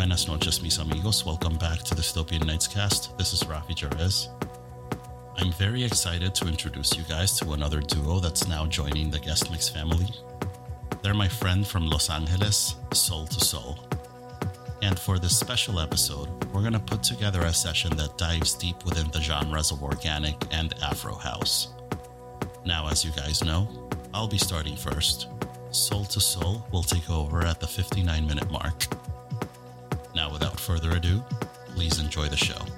Buenas noches, mis amigos. Welcome back to the Dystopian Nights cast. This is Rafi Jerez. I'm very excited to introduce you guys to another duo that's now joining the Guest Mix family. They're my friend from Los Angeles, Soul2Soul. And for this special episode, we're going to put together a session that dives deep within the genres of organic and Afro house. Now, as you guys know, I'll be starting first. Soul2Soul will take over at the 59 minute mark. Now, without further ado, please enjoy the show.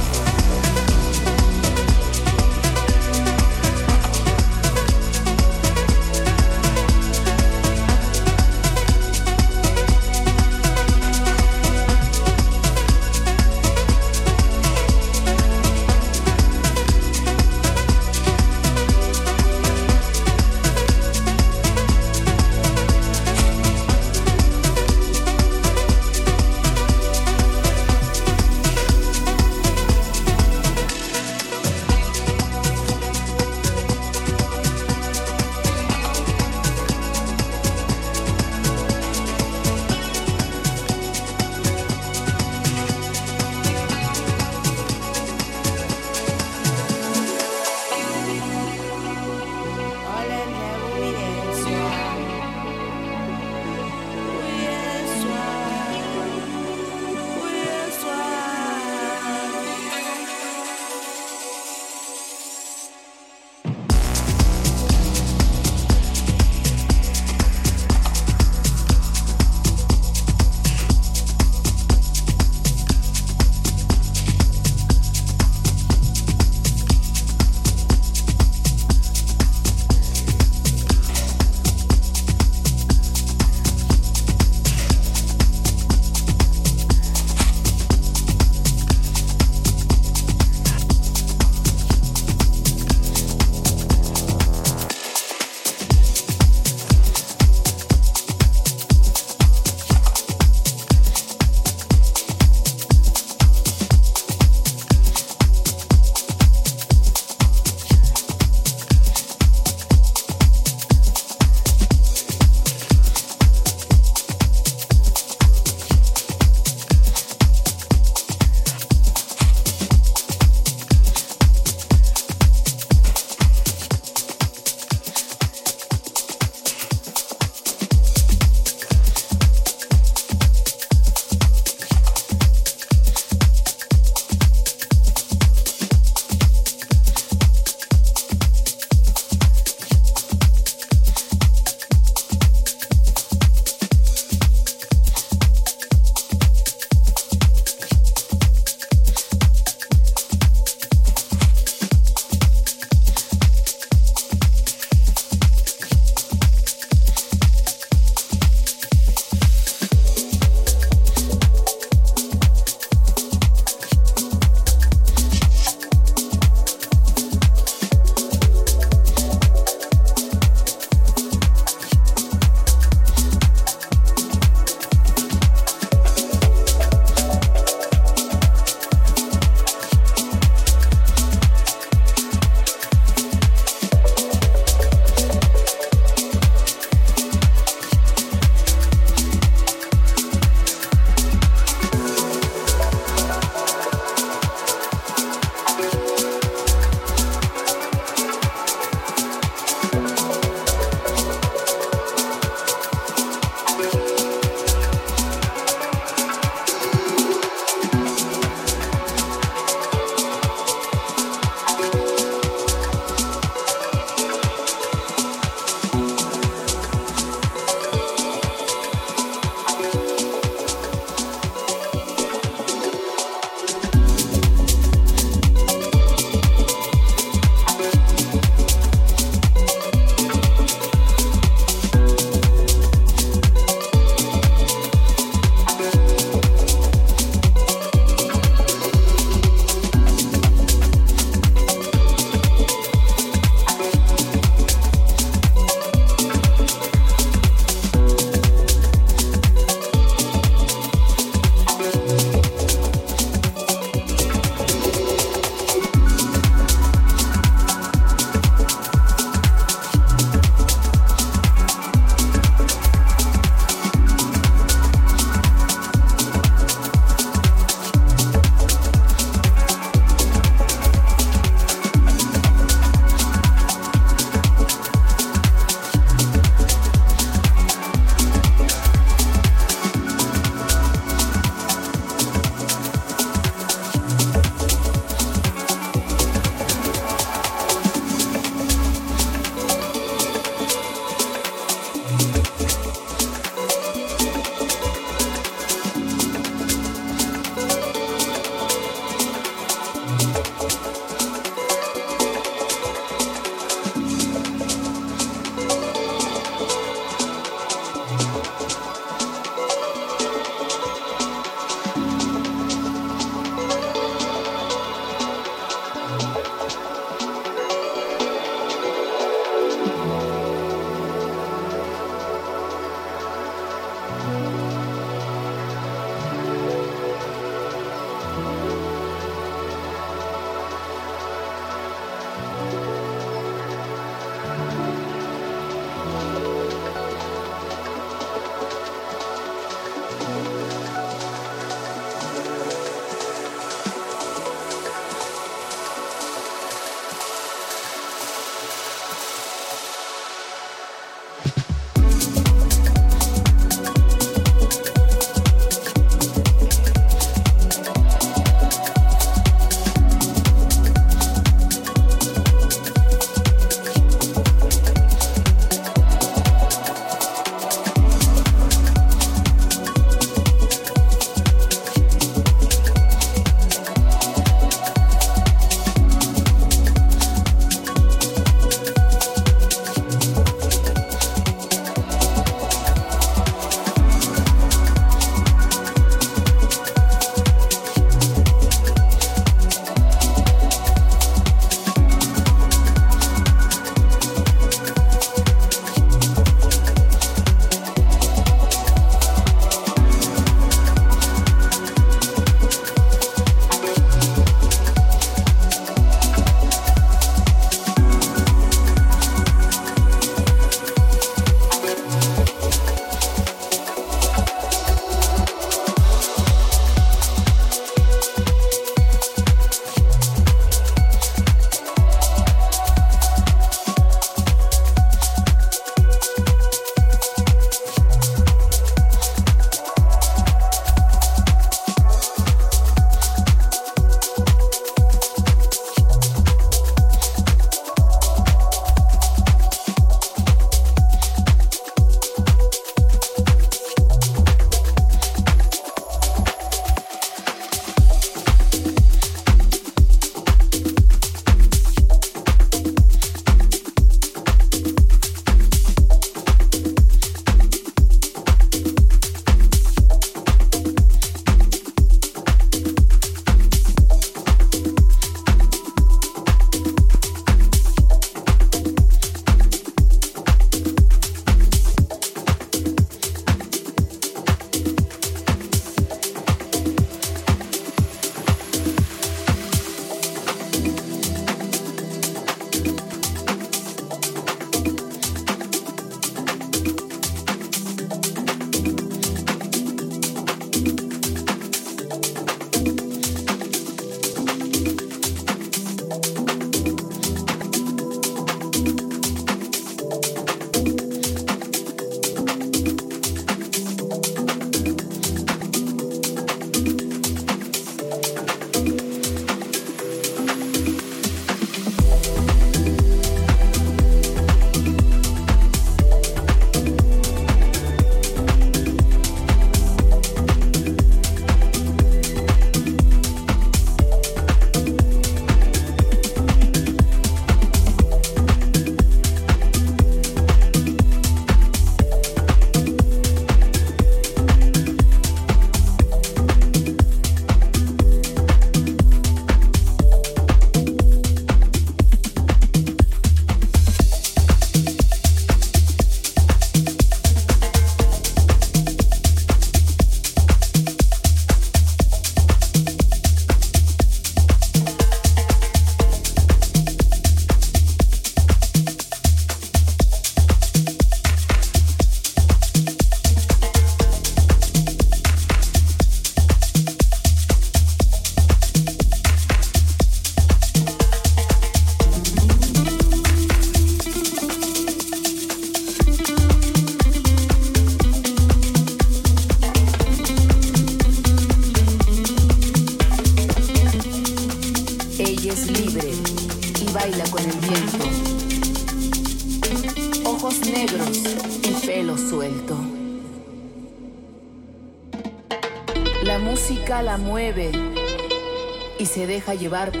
Llevar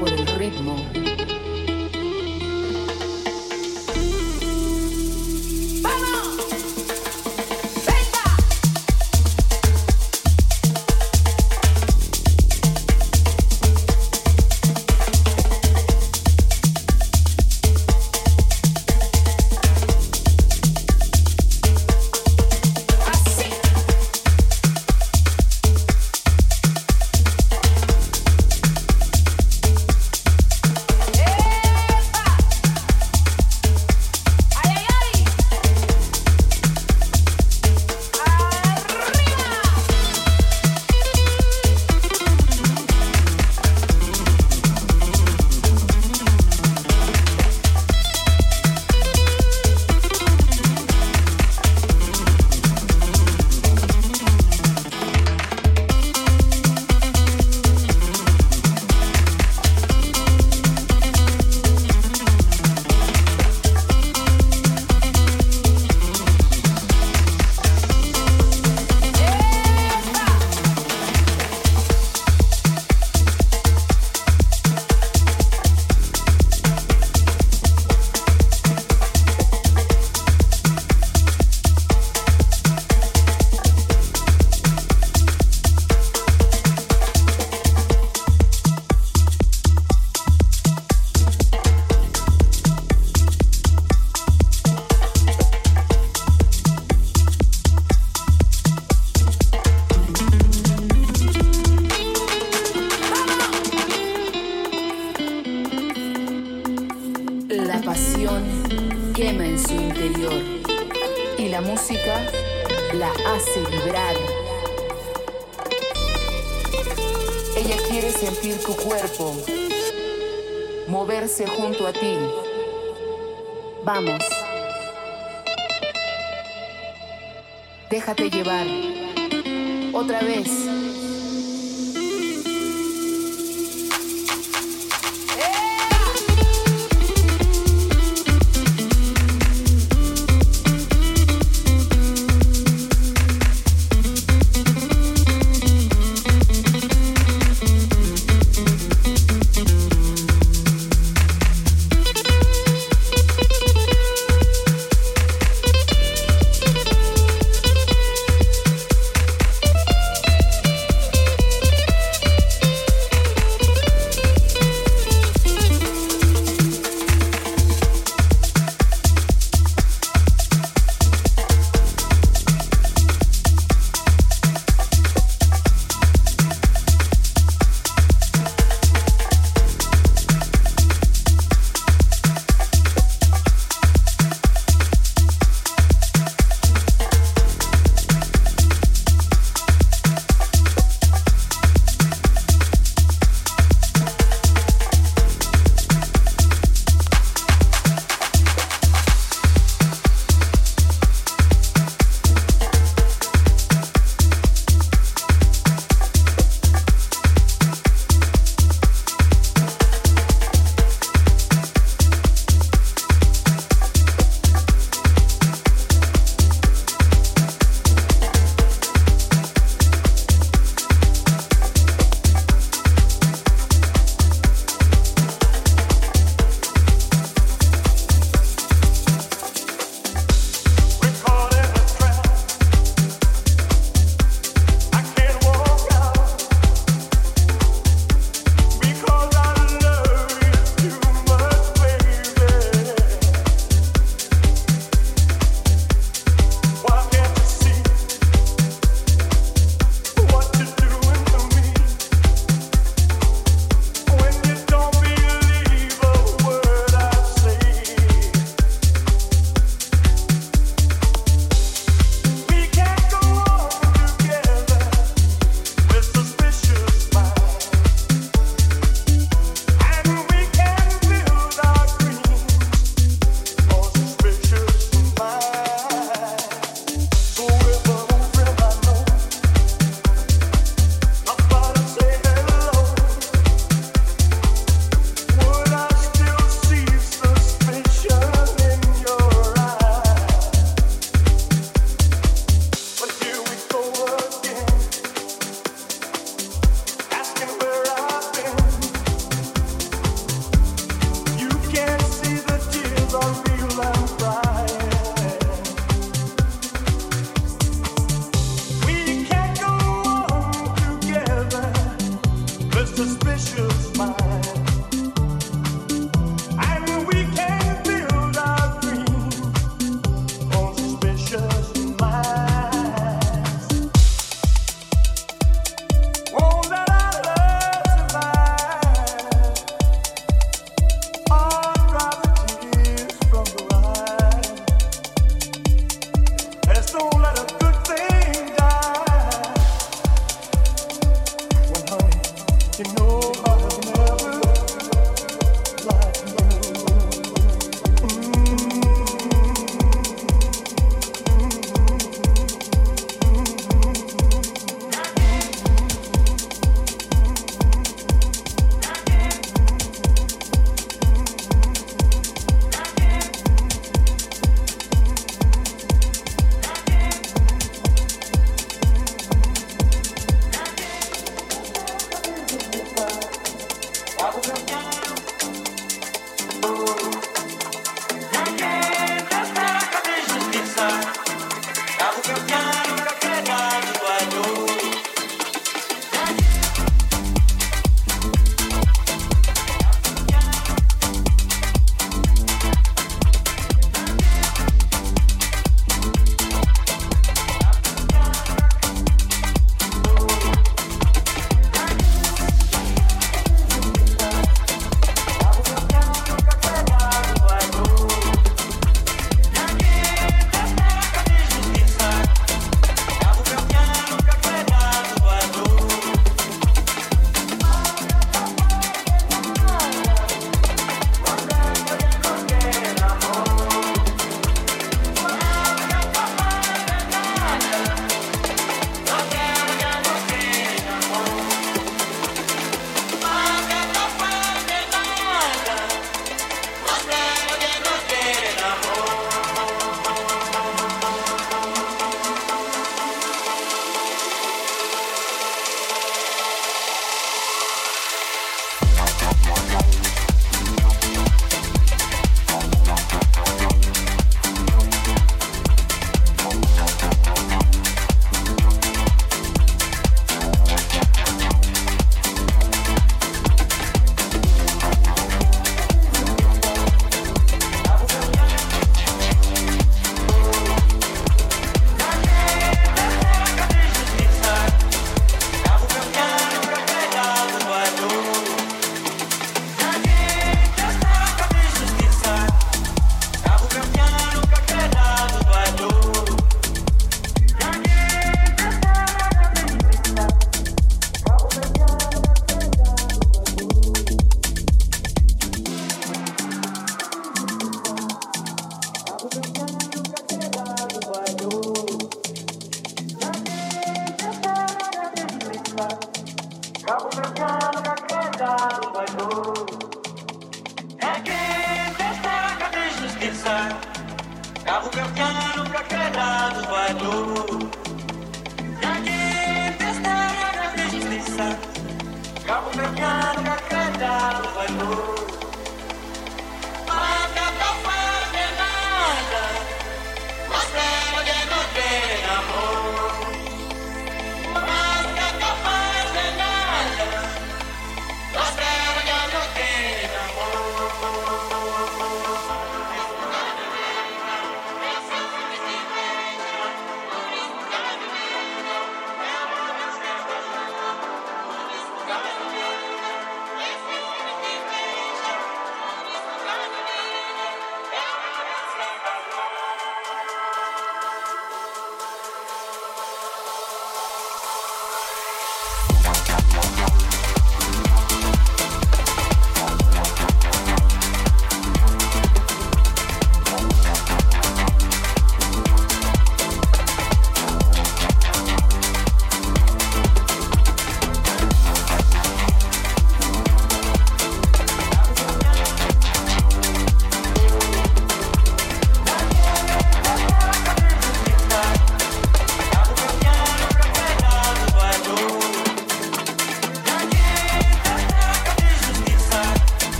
Déjate llevar. Otra vez.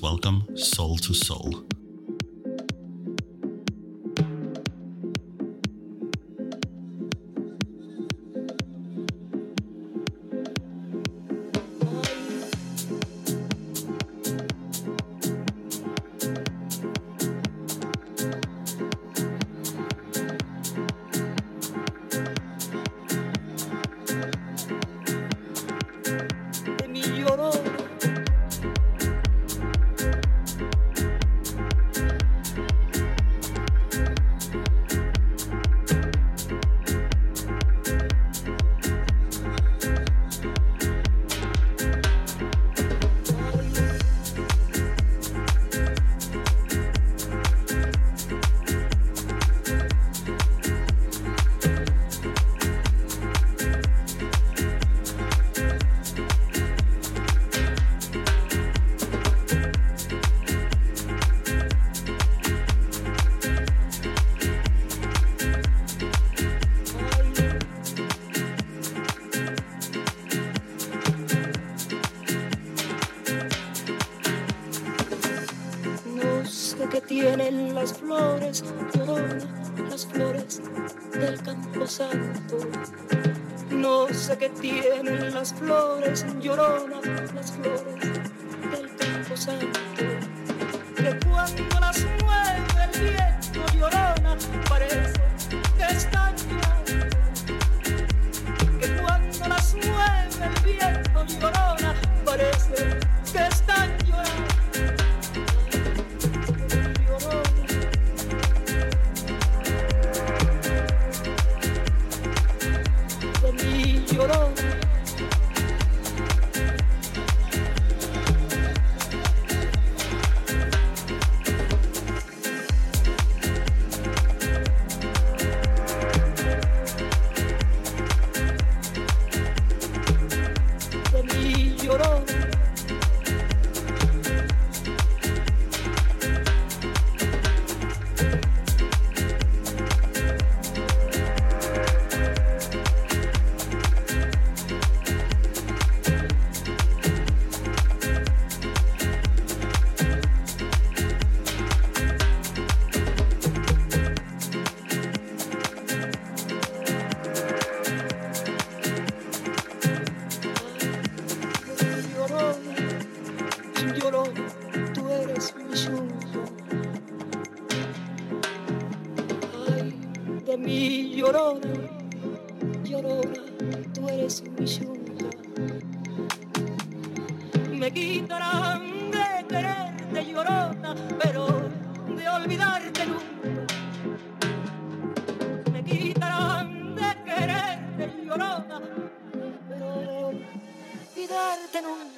Welcome Soul2Soul. me quitarán de quererte llorona, pero de olvidarte nunca. Me quitarán de quererte llorona, pero de olvidarte nunca.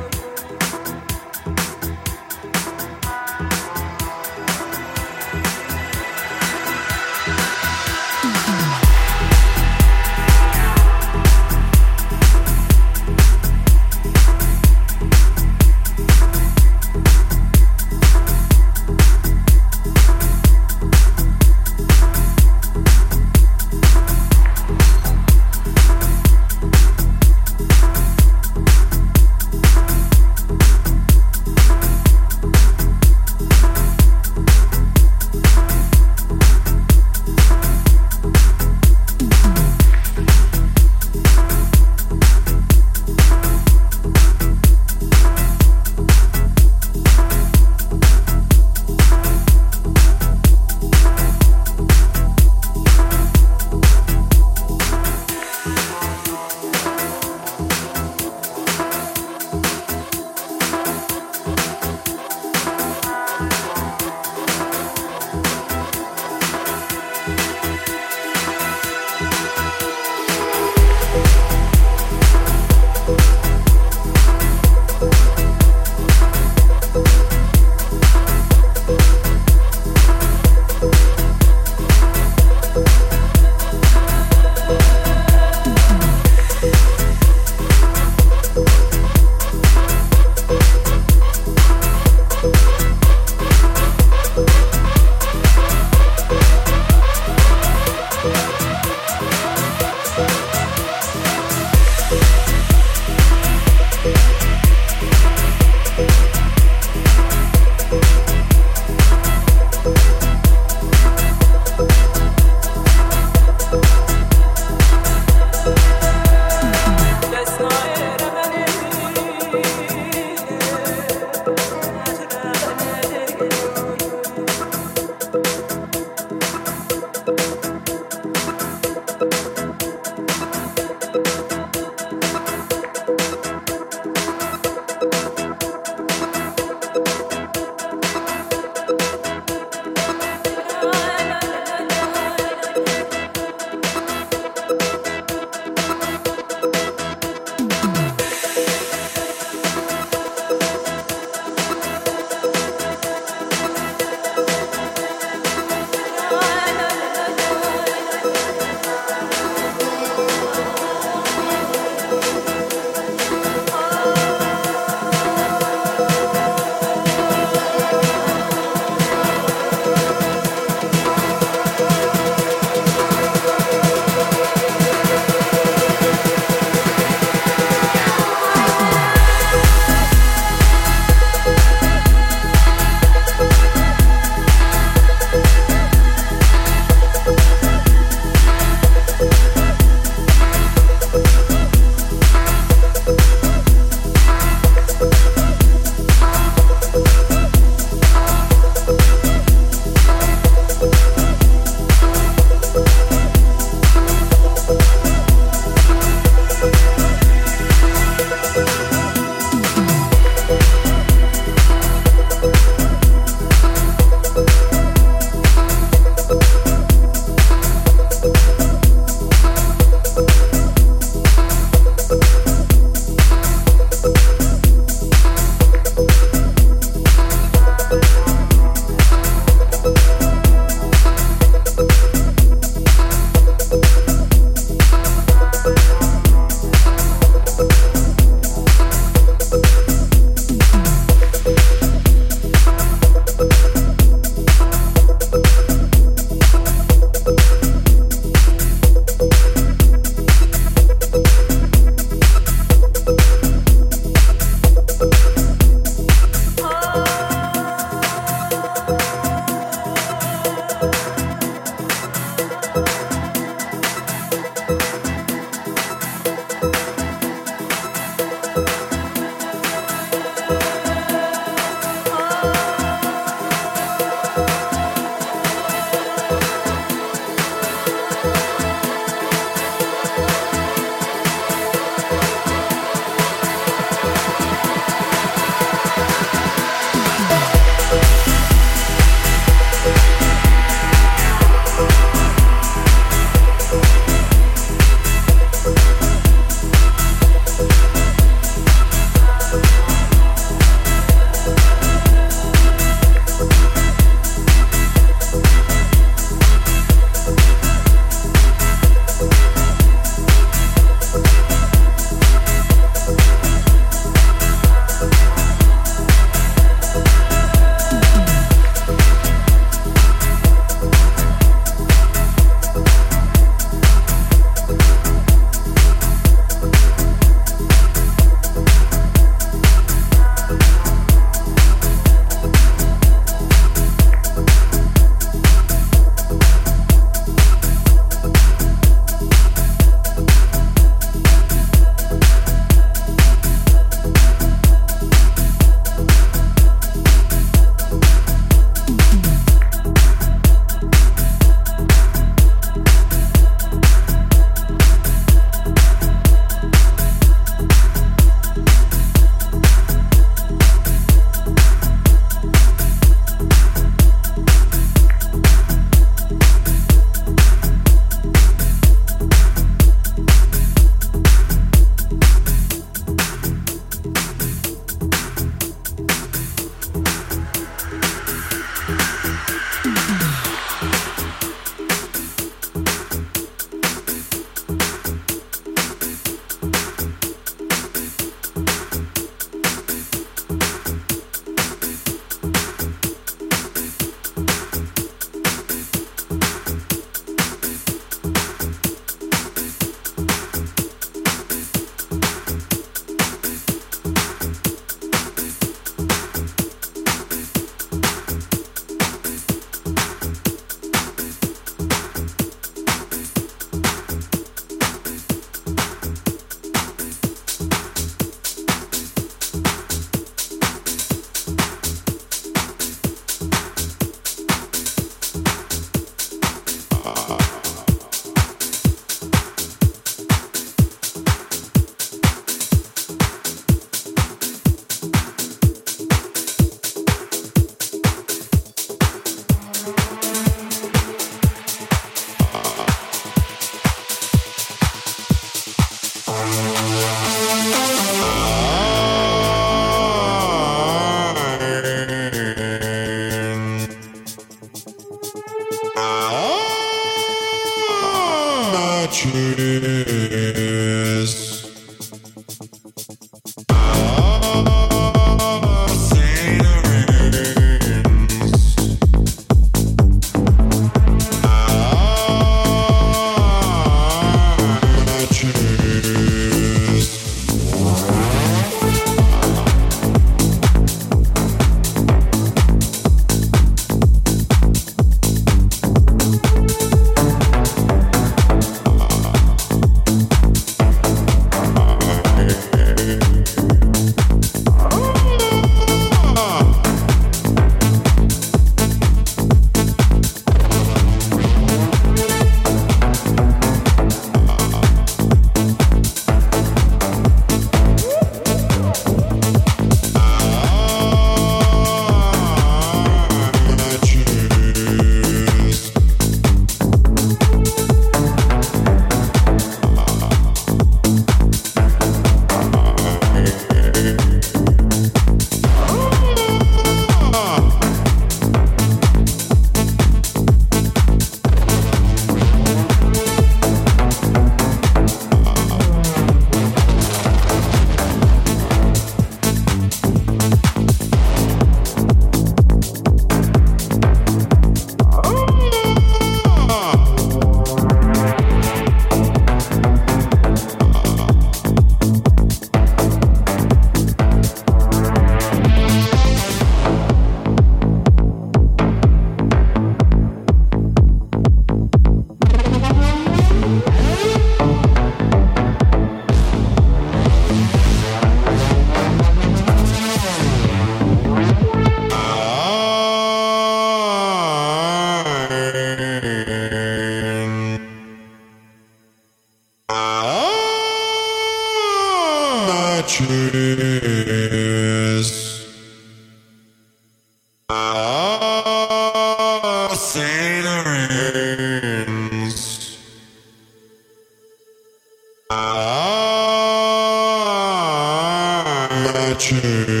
Matches.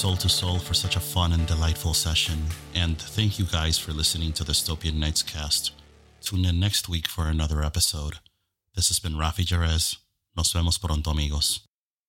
Soul2Soul, for such a fun and delightful session. And thank you guys for listening to the Dystopian Nights cast. Tune in next week for another episode. This has been Rafi Jerez. Nos vemos pronto, amigos.